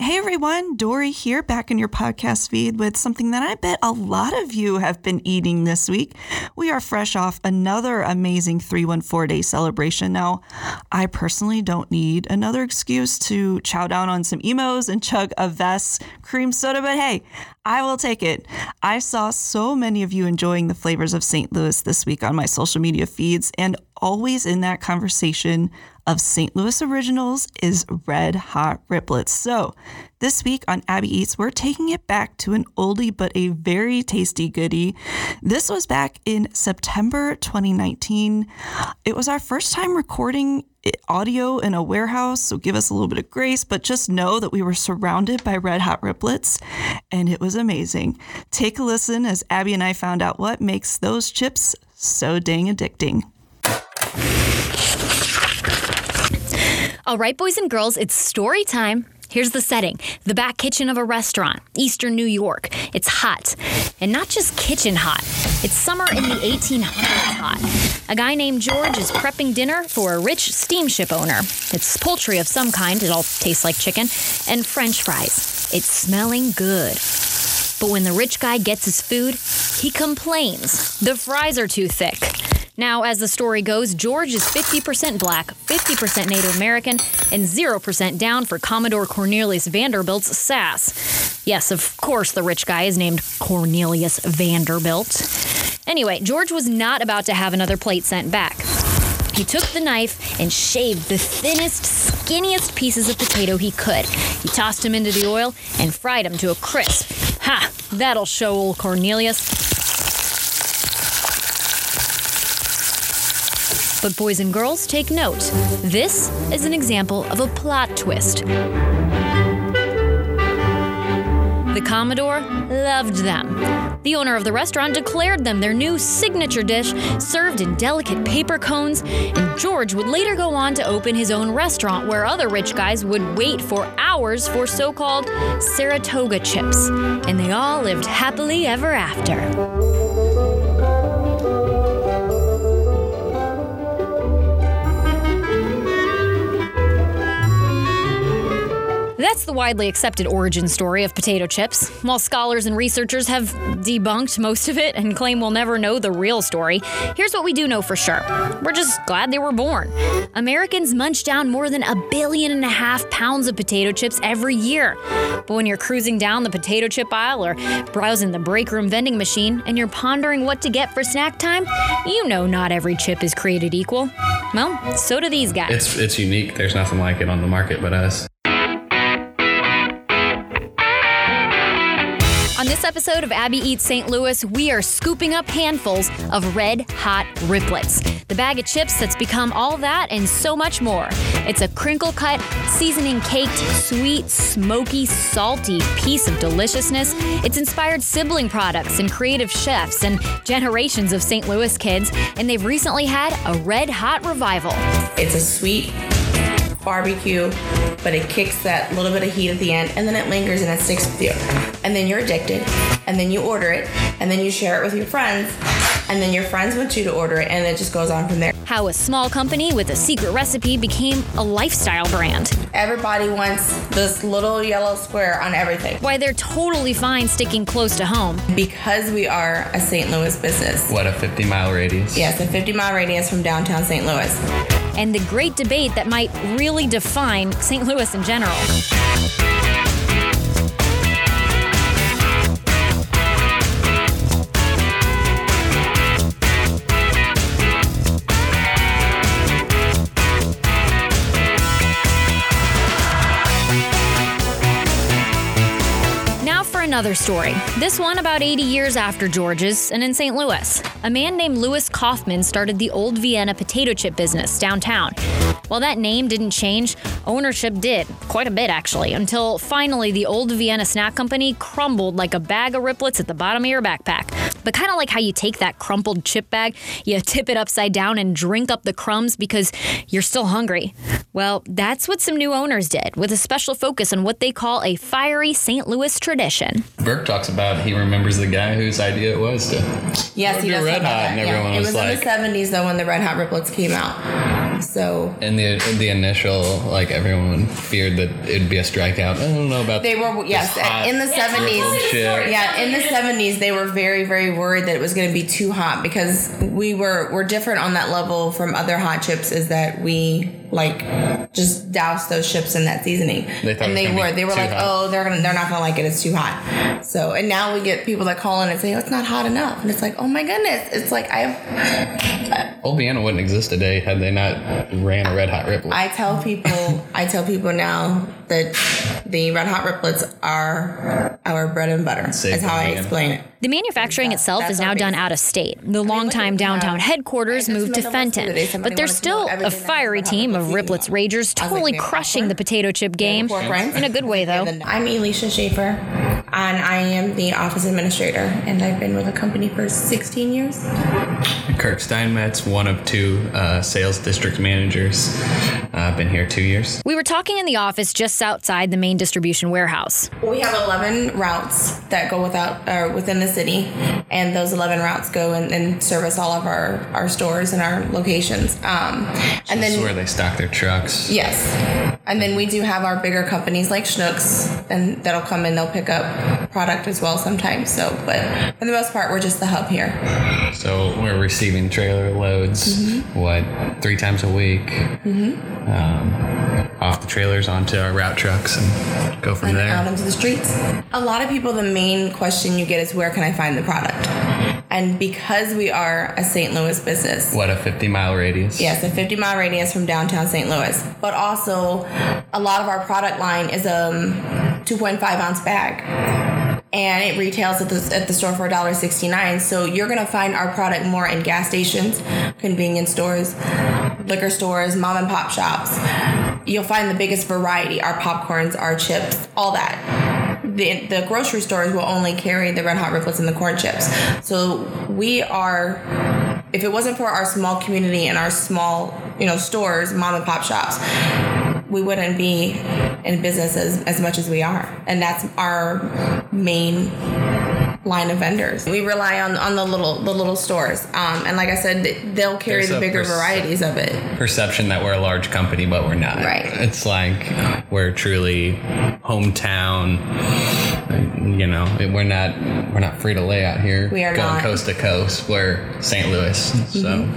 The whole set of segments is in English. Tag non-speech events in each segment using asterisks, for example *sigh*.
Hey everyone, Dory here, back in your podcast feed with something that I bet a lot of you have been eating this week. We are fresh off another amazing 314 day celebration. Now, I personally don't need another excuse to chow down on some Imo's and chug a Vess cream soda, but hey, I will take it. I saw so many of you enjoying the flavors of St. Louis this week on my social media feeds, and always in that conversation of St. Louis Originals is Red Hot Riplets. So, this week on Abby Eats, we're taking it back to an oldie but a very tasty goodie. This was back in September 2019. It was our first time recording audio in a warehouse, so give us a little bit of grace, but just know that we were surrounded by red hot riplets and it was amazing. Take a listen as Abby and I found out what makes those chips so dang addicting. All right, boys and girls, it's story time. Here's the setting the back kitchen of a restaurant, Eastern New York. It's hot. And not just kitchen hot, it's summer in the 1800s hot. A guy named George is prepping dinner for a rich steamship owner. It's poultry of some kind, it all tastes like chicken, and french fries. It's smelling good. But when the rich guy gets his food, he complains. The fries are too thick. Now, as the story goes, George is 50% black, 50% Native American, and 0% down for Commodore Cornelius Vanderbilt's sass. Yes, of course, the rich guy is named Cornelius Vanderbilt. Anyway, George was not about to have another plate sent back. He took the knife and shaved the thinnest, skinniest pieces of potato he could. He tossed them into the oil and fried them to a crisp. Ha! That'll show old Cornelius. But boys and girls, take note. This is an example of a plot twist. The Commodore loved them. The owner of the restaurant declared them their new signature dish, served in delicate paper cones, and George would later go on to open his own restaurant where other rich guys would wait for hours for so called Saratoga chips. And they all lived happily ever after. That's the widely accepted origin story of potato chips. While scholars and researchers have debunked most of it and claim we'll never know the real story, here's what we do know for sure. We're just glad they were born. Americans munch down more than a billion and a half pounds of potato chips every year. But when you're cruising down the potato chip aisle or browsing the break room vending machine and you're pondering what to get for snack time, you know not every chip is created equal. Well, so do these guys. It's it's unique. There's nothing like it on the market but us. This episode of Abby Eats St. Louis, we are scooping up handfuls of red hot riplets. The bag of chips that's become all that and so much more. It's a crinkle cut, seasoning caked, sweet, smoky, salty piece of deliciousness. It's inspired sibling products and creative chefs and generations of St. Louis kids, and they've recently had a red hot revival. It's a sweet barbecue, but it kicks that little bit of heat at the end and then it lingers and it sticks with you. And then you're addicted, and then you order it, and then you share it with your friends, and then your friends want you to order it, and it just goes on from there. How a small company with a secret recipe became a lifestyle brand. Everybody wants this little yellow square on everything. Why they're totally fine sticking close to home. Because we are a St. Louis business. What a 50 mile radius. Yes, a 50 mile radius from downtown St. Louis. And the great debate that might really define St. Louis in general. Another story. This one about 80 years after George's and in St. Louis. A man named Louis Kaufman started the Old Vienna potato chip business downtown. While that name didn't change, ownership did, quite a bit actually, until finally the Old Vienna Snack Company crumbled like a bag of riplets at the bottom of your backpack. But kind of like how you take that crumpled chip bag, you *laughs* tip it upside down and drink up the crumbs because you're still hungry. Well, that's what some new owners did, with a special focus on what they call a fiery St. Louis tradition. Burke talks about he remembers the guy whose idea it was to Yes, he does Red Hot, that. and Yeah. everyone It was was like, in the 70s though when the Red Hot Riplets came out. So In the in the initial, like everyone feared that it'd be a strikeout. I don't know about they were yes in the seventies. chip. Yeah, in the seventies, they were very, very worried that it was going to be too hot because we were we're different on that level from other hot chips. Is that we like just douse those chips in that seasoning, They thought and they were they were like, hot. oh, they're gonna they're not gonna like it. It's too hot. So and now we get people that call in and say, oh, it's not hot enough, and it's like, oh my goodness, it's like I've. Old Vienna wouldn't exist today had they not ran a red hot ripple. I tell people I tell people now that the red hot riplets are our bread and butter. Save That's how I explain it. The manufacturing That's- itself that's is now done out of state. The longtime look at downtown that. headquarters moved to made a list the other Fenton, day. But there's wanted still a fiery team of with Riplets. Ragers totally crushing the potato chip game in a good way though. I'm Elisha Schaefer, and I am the office administrator, and I've been with the company for 16 years. Kirk Steinmetz, one of two uh, sales district managers. Uh, been here two years. We were talking in the office just outside the main distribution warehouse. We have 11 routes that go without uh, within the city, and those 11 routes go and, and service all of our, our stores and our locations. Um, and This is then where they stock their trucks. Yes. And then we do have our bigger companies like Schnucks, and that'll come in, they'll pick up product as well sometimes. So, but for the most part, we're just the hub here. So we're receiving trailer loads, Mm-hmm. what, three times a week? Um, off the trailers onto our route trucks and go from And out there. into the streets. A lot of people, the main question you get is where can I find the product? And because we are a St. Louis business, What, a 50 mile radius? Yes, a 50 mile radius from downtown St. Louis. But also, a lot of our product line is a um, 2.5 ounce bag. And it retails at the, at the store for $1.69. So you're going to find our product more in gas stations, convenience stores, liquor stores, mom and pop shops. You'll find the biggest variety our popcorns, our chips, all that the, the grocery stores will only carry the red hot riplets and the corn chips. So we are, if it wasn't for our small community and our small, you know, stores, mom and pop shops, we wouldn't be in business as, as much as we are. And that's our main line of vendors. We rely on, on the little the little stores. Um, and like I said, they'll carry There's the bigger perc- varieties of it. Perception that we're a large company, but we're not. Right. It's like we're truly hometown. You know, we're not we're not free to lay out here. We are going not. coast to coast. We're St. Louis. So,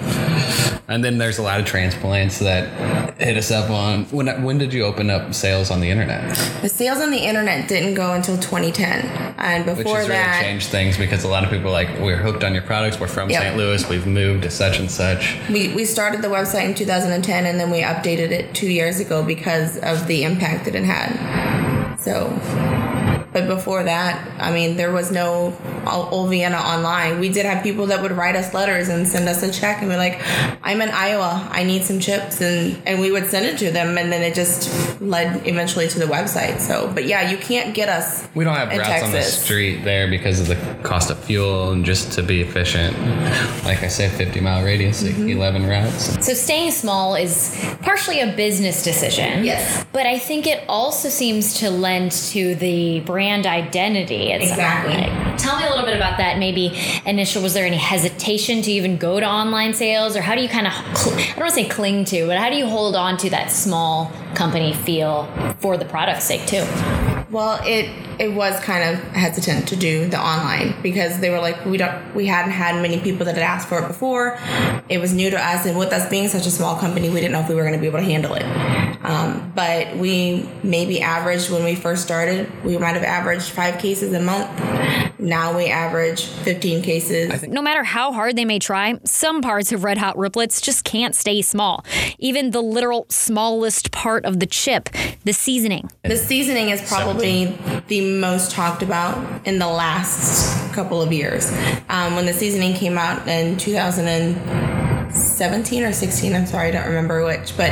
and then there's a lot of transplants that hit us up on. When when did you open up sales on the internet? The sales on the internet didn't go until 2010. And before really that, changed things because a lot of people are like we're hooked on your products. We're from Yep. St. Louis. We've moved to such and such. We, we started the website in 2010 and then we updated it two years ago because of the impact that it had. So, but before that, I mean, there was no Old Vienna online. We did have people that would write us letters and send us a check and be like, I'm in Iowa, I need some chips. And, and we would send it to them and then it just led eventually to the website. So, but yeah, you can't get us. We don't have in routes on the street there because of the cost of fuel and just to be efficient. Like I said, 50 mile radius, Mm-hmm. 11 routes. So staying small is partially a business decision. Yes. But I think it also seems to lend to the brand identity. Exactly. like. Tell me a little bit about that. Maybe initial was there any hesitation to even go to online sales, or how do you kind of cl- I don't want to say cling to, but how do you hold on to that small company feel for the product's sake too? Well, it it was kind of hesitant to do the online because they were like we don't we hadn't had many people that had asked for it before. It was new to us, and with us being such a small company, we didn't know if we were going to be able to handle it. Um, but we maybe averaged when we first started, we might have averaged five cases a month. Now we average 15 cases. No matter how hard they may try, some parts of Red Hot Riplets just can't stay small. Even the literal smallest part of the chip, the seasoning. The seasoning is probably the most talked about in the last couple of years. Um, when the seasoning came out in 2017 or 16, I'm sorry, I don't remember which, but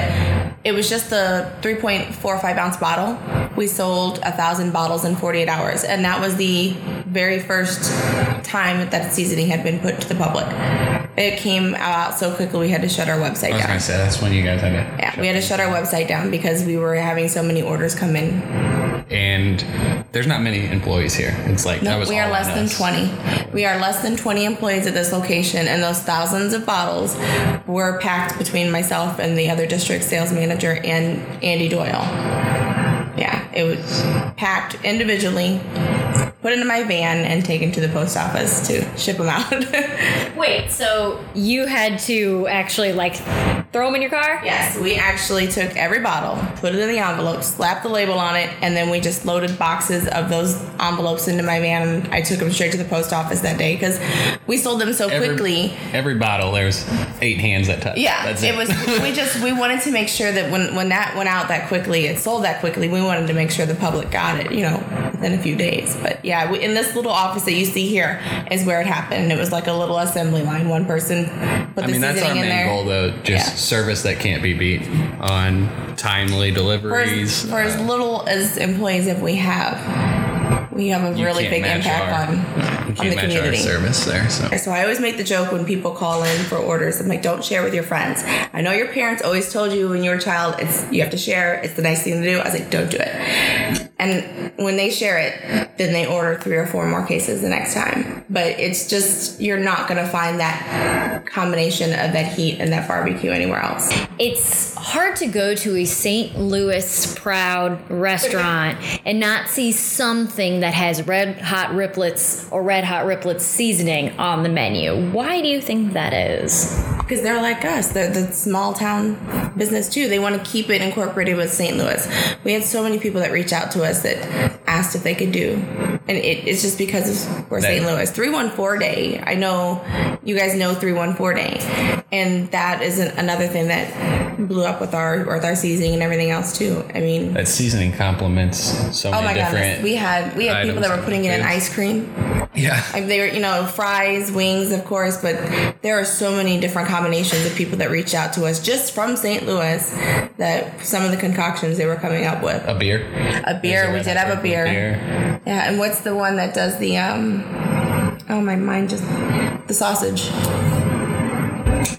it was just the 3.45 ounce bottle. We sold a thousand bottles in 48 hours, and that was the very first time that seasoning had been put to the public. It came out so quickly we had to shut our website down. I was down. gonna say that's when you guys had to Yeah. Yeah, we had to shut our website down because we were having so many orders come in. And there's not many employees here. It's like that No, was we are less than. 20. We are less than 20 employees at this location, and those thousands of bottles were packed between myself and the other district sales manager and Andy Doyle. Yeah, it was packed individually, put into my van, and taken to the post office to ship them out. *laughs* Wait, so you had to actually like throw them in your car? Yes, we actually took every bottle, put it in the envelope, slapped the label on it, and then we just loaded boxes of those envelopes into my van. And I took them straight to the post office that day because we sold them so Every- quickly. Every bottle, there's eight hands that touch. Yeah, That's it was. We just we wanted to make sure that when when that went out that quickly, it sold that quickly. We wanted to make sure the public got it, you know, within a few days. But yeah, we, in this little office that you see here is where it happened. It was like a little assembly line. One person put I the mean, that's our main there. goal, though. Just Yeah. service that can't be beat on timely for deliveries. as, for as little as employees that we have, we have a really big impact our- on, on the community. service there. So So I always make the joke when people call in for orders. I'm like, don't share with your friends. I know your parents always told you when you were a child, it's you have to share. It's the nice thing to do. I was like, don't do it. And when they share it, then they order three or four more cases the next time. But it's just you're not gonna find that combination of that heat and that barbecue anywhere else. It's hard to go to a St. Louis proud restaurant *laughs* and not see something that has red hot riplets or red hot riplets seasoning on the menu. Why do you think that is? Because they're like us. They're the small town business too. They want to keep it incorporated with St. Louis. We had so many people that reached out to us that asked if they could do, and it, it's just because of, we're St. Louis. Three one four day. I know you guys know three one four day, and that is an, another thing that blew up with our with our seasoning and everything else too. I mean. that seasoning complements so Oh many my different. goodness! We had we had people that were putting it in ice cream. yeah. Like they were, you know, fries, wings, of course, but there are so many different combinations of people that reached out to us just from St. Louis that some of the concoctions they were coming up with. A beer. A beer, we did have a Pepper beer. Yeah, and what's the one that does the um oh my mind just the sausage.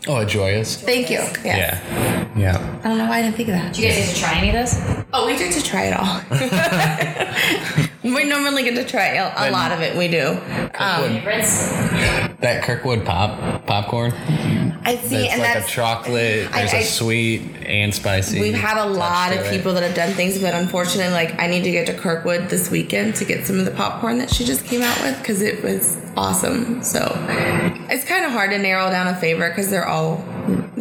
Oh, a Gioia's. Thank you. Yes. Yeah. Yeah. I don't know why I didn't think of that. Do you guys get to try any of this? Oh, we get to try it all. *laughs* we normally get to try a, a lot of it. We do. Um, That Kirkwood pop popcorn. I see, It's and like that's a chocolate. There's a I- sweet and spicy. We've had a lot to of it. people that have done things, but unfortunately, like I need to get to Kirkwood this weekend to get some of the popcorn that she just came out with because it was awesome. So it's kind of hard to narrow down a favorite because they're all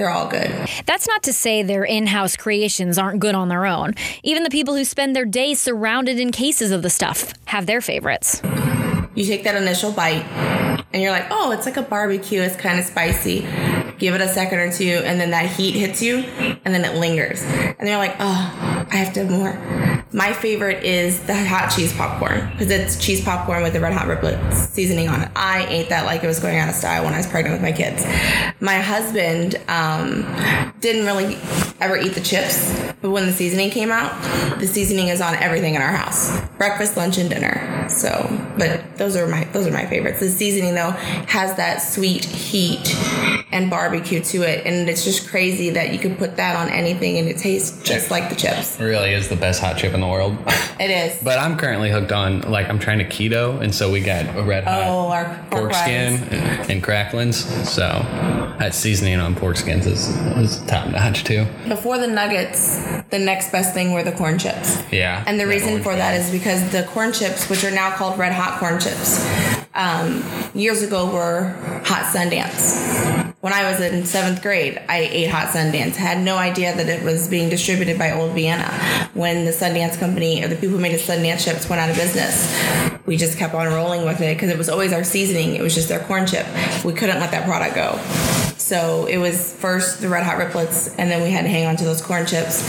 they're all good. That's not to say their in house creations aren't good on their own. Even the people who spend their days surrounded in cases of the stuff have their favorites. You take that initial bite, and you're like, oh, it's like a barbecue. It's kind of spicy. Give it a second or two, and then that heat hits you, and then it lingers, and you're like, oh, I have to have more. My favorite is the hot cheese popcorn because it's cheese popcorn with the red hot riplet seasoning on it. I ate that like it was going out of style when I was pregnant with my kids. My husband um, didn't really ever eat the chips, when the seasoning came out, the seasoning is on everything in our house: breakfast, lunch, and dinner. So, but those are my those are my favorites. The seasoning though has that sweet heat and barbecue to it, and it's just crazy that you could put that on anything and it tastes just like the chips. It *laughs* really is the best hot chip in the world. It is. but I'm currently hooked on like I'm trying to keto, and so we got a red hot Oh, our pork pork skin rinds. and cracklings. So that seasoning on pork skins is, is top notch too. Before the nuggets, the next best thing were the corn chips. Yeah. And the reason for that is because the corn chips, which are now called red hot corn chips, um, years ago were hot Sundance. When I was in seventh grade, I ate hot Sundance. Had no idea that it was being distributed by Old Vienna. When the Sundance company or the people who made the Sundance chips went out of business, we just kept on rolling with it because it was always our seasoning. It was just their corn chip. We couldn't let that product go. So it was first the red hot riplets, and then we had to hang on to those corn chips,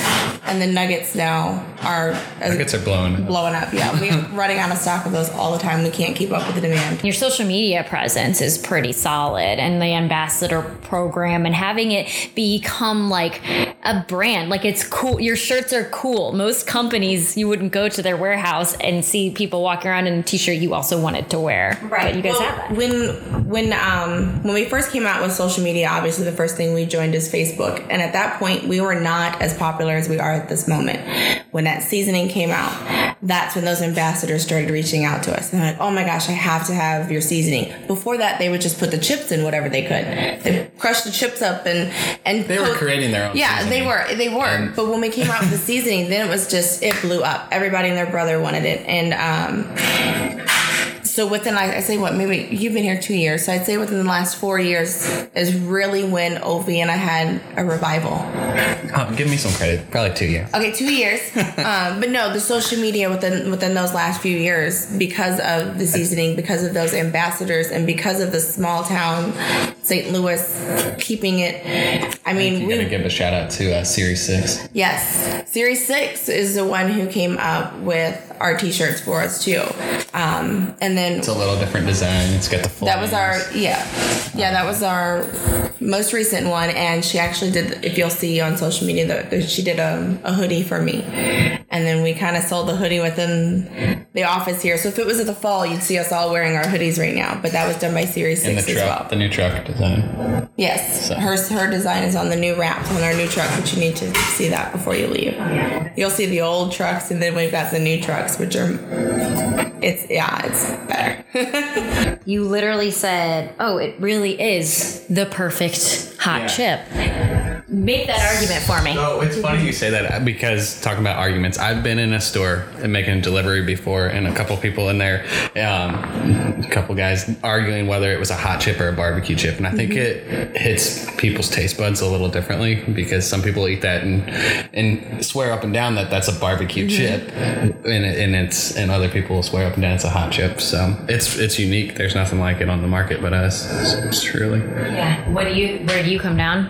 and the nuggets now are Nuggets are blowing. up. blowing up. Yeah, we're *laughs* running out of stock of those all the time. We can't keep up with the demand. Your social media presence is pretty solid, and the ambassador program, and having it become like a brand. Like it's cool. Your shirts are cool. Most companies, you wouldn't go to their warehouse and see people walking around in a t-shirt you also wanted to wear. But you guys Well, have that. When when um when we first came out with social media, obviously the first thing we joined is Facebook, and at that point we were not as popular as we are at this moment. When that seasoning came out, that's when those ambassadors started reaching out to us. And they're like, "Oh my gosh, I have to have your seasoning." Before that, they would just put the chips in whatever they could. They crushed the chips up and and They were creating their own Yeah, they were. They were. And- but when we came out with the *laughs* seasoning, then it was just it blew up. Everybody and their brother wanted it, and um, so within I, I say what maybe you've been here two years, so I'd say within the last four years is really when Ovi and I had a revival. Oh, give me some credit. Probably two years. Okay, two years, *laughs* um, but no, the social media within within those last few years because of the seasoning, because of those ambassadors, and because of the small town St. Louis keeping it. I mean, we're gonna give a shout out to uh, Series Six. Yes, Series Six is the one who came up with our T-shirts for us too, um, and then It's a little different design. It's got the full. that was our yeah, yeah, that was our most recent one, and she actually did. If you'll see on social media, that she did a, a hoodie for me, and then we kind of sold the hoodie within the office here. So if it was at the fall, you'd see us all wearing our hoodies right now. But that was done by Series in the Six as truck, well. the new truck design. Yes, So- her her design is on the new wraps on our new truck, but you need to see that before you leave. You'll see the old trucks, and then we've got the new trucks, which are it's yeah, it's better. *laughs* You literally said, "Oh, it really is the perfect hot chip." Make that argument for me. Oh, it's funny you say that because talking about arguments, I've been in a store and making a delivery before, and a couple people in there, um, a couple guys arguing whether it was a hot chip or a barbecue chip, and I think it hits people's taste buds a little differently because some people eat that and and swear up and down that that's a barbecue chip, and, it, and it's and other people swear up and down it's a hot chip. So it's it's unique. There's nothing like it on the market but us. It's, it's truly, Yeah. What do you? Where do you come down?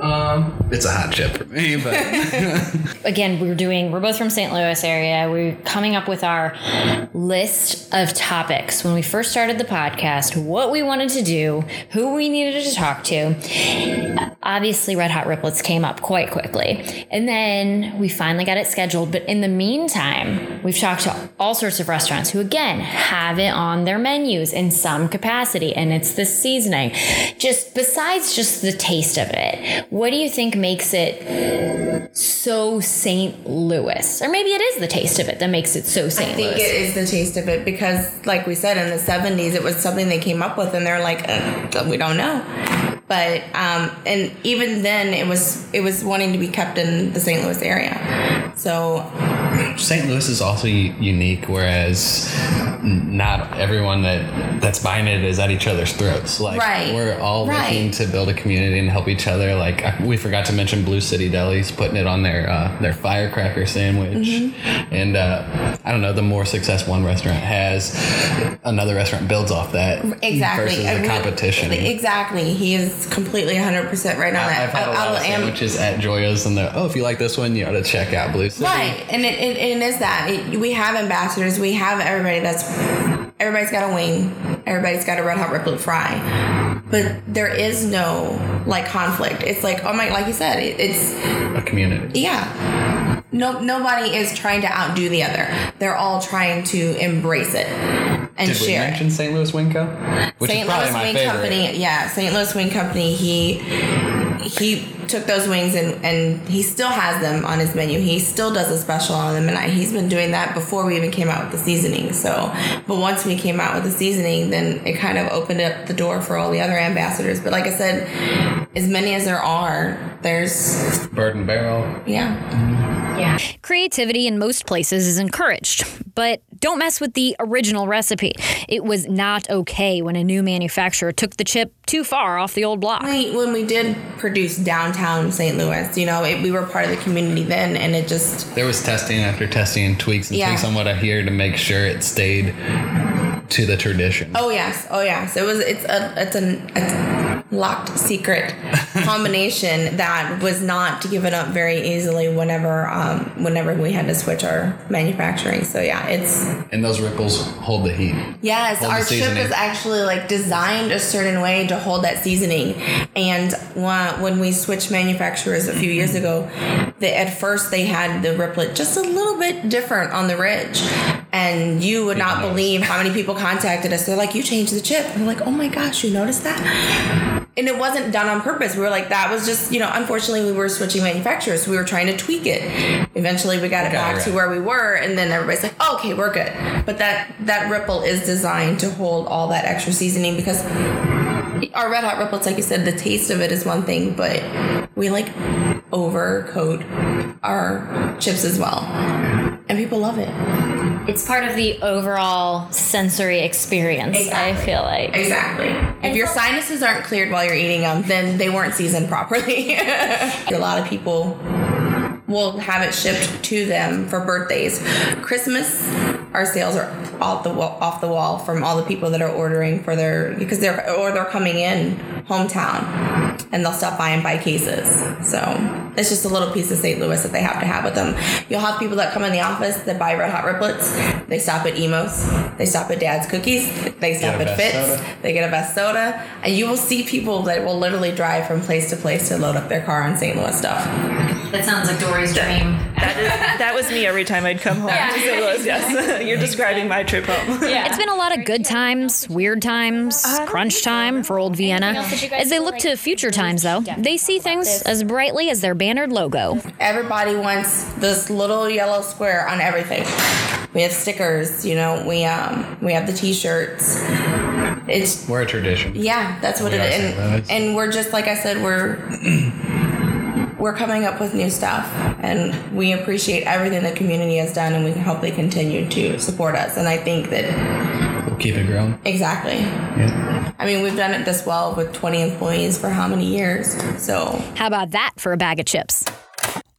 um, it's a hot chip for me, *laughs* but. *laughs* again, we're doing, we're both from St. Louis area. We're coming up with our list of topics. When we first started the podcast, what we wanted to do, who we needed to talk to. Obviously, Red Hot Riplets came up quite quickly. And then we finally got it scheduled. But in the meantime, we've talked to all sorts of restaurants who, again, have it on their menus in some capacity. And it's the seasoning. Just besides just the taste of it, what do you think makes it so St. Louis. Or maybe it is the taste of it that makes it so St. Louis. I think Louis. it is the taste of it because, like we said, in the '70s, it was something they came up with, and they're like, uh, we don't know. But um, and even then, it was it was wanting to be kept in the St. Louis area. So St. Louis is also u- unique, whereas not everyone that that's buying it is at each other's throats. Like Right. we're all Right. looking to build a community and help each other. Like I- we forgot to mention Blue City Deli's putting it on their uh, their firecracker sandwich, Mm-hmm. and uh, I don't know. The more success one restaurant has, another restaurant builds off that exactly, versus And the competition. Exactly, he is completely 100 percent right on that. I've had a I- lot of am- sandwiches at Gioia's, and they're oh, if you like this one, you ought to check out Blue City. Right, and it, it, it is that It- we have ambassadors. We have everybody that's everybody's got a wing. Everybody's got a red hot ripple fry, but there is no like conflict. It's like oh my, like you said, it, it's A community. yeah. No, nobody is trying to outdo the other. They're all trying to embrace it and Did we share it. mention St. Louis Wing Co? Which St. Louis my Wing favorite. Company, yeah, St. Louis Wing Company. He he took those wings and and he still has them on his menu. He still does a special on them, and I, he's been doing that before we even came out with the seasoning. So, but once we came out with the seasoning, then it kind of opened up the door for all the other ambassadors. But like I said, as many as there are, there's Byrd and Barrel. yeah. yeah. Creativity in most places is encouraged, but don't mess with the original recipe. It was not okay when a new manufacturer took the chip too far off the old block. We, when we did produce downtown St. Louis, you know, it, we were part of the community then, and it just There was testing after testing and tweaks and Yeah. tweaks on what I hear to make sure it stayed to the tradition. Oh yes, oh yes. It was. It's a. It's an. It's, locked secret *laughs* combination that was not given up very easily whenever um, whenever we had to switch our manufacturing. So yeah, it's And those ripples hold the heat. Yes, Hold our chip is actually like designed a certain way to hold that seasoning. And when when we switched manufacturers a few years ago, they, at first they had the riplet just a little bit different on the ridge. And you would not believe how many people contacted us. They're like, "You changed the chip." And we're like, "Oh my gosh, you noticed that?" And it wasn't done on purpose. We were like, that was just, you know, unfortunately, we were switching manufacturers. We were trying to tweak it. Eventually, we got it back to where we were, and then everybody's like, oh, okay, we're good. But that that ripple is designed to hold all that extra seasoning because our red hot ripples, like you said, the taste of it is one thing, but we like overcoat our chips as well, and people love it. It's part of the overall sensory experience, I feel like. Exactly. If your sinuses aren't cleared while you're eating them, then they weren't seasoned properly. *laughs* a lot of people will have it shipped to them for birthdays. Christmas, our sales are off the wall, off the wall from all the people that are ordering for their because they're or they're coming in hometown and they'll stop by and buy cases. So it's just a little piece of St. Louis that they have to have with them. You'll have people that come in the office that buy Red Hot Riplets. They stop at Imo's. They stop at Dad's Cookies. They stop at Fitz. Soda. They get a Vess soda, and you will see people that will literally drive from place to place to load up their car on St. Louis stuff. That sounds like Dory's dream. That was me every time I'd come home to St. Louis. Yes, *laughs* you're describing my trip home. Yeah. It's been a lot of good times, weird times, crunch time for old Vienna. As they look to future times, though, they see things as brightly as their bannered logo. Everybody wants this little yellow square on everything. We have stickers, you know. We um we have the T-shirts. It's We're a tradition. yeah, that's what We it are is, St. Louis. and, and we're just like I said, we're we're coming up with new stuff, and we appreciate everything the community has done, and we hope they continue to support us. And I think that We'll keep it growing. exactly. Yeah. I mean, we've done it this well with 20 employees for how many years? So How about that for a bag of chips?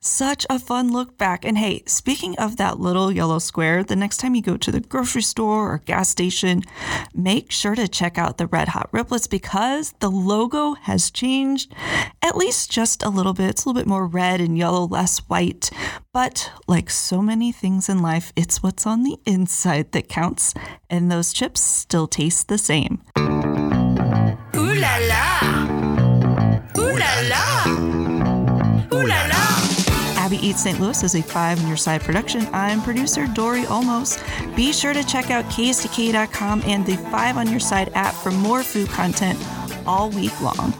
Such a fun look back. And hey, speaking of that little yellow square, the next time you go to the grocery store or gas station, make sure to check out the Red Hot Riplets because the logo has changed at least just a little bit. It's a little bit more red and yellow, less white. But like so many things in life, it's what's on the inside that counts. And those chips still taste the same. Ooh la la! Ooh la la! Eats St. Louis is a five on your side production. I'm producer Dory Olmos. Be sure to check out ksdk.com and the five on your side app for more food content all week long.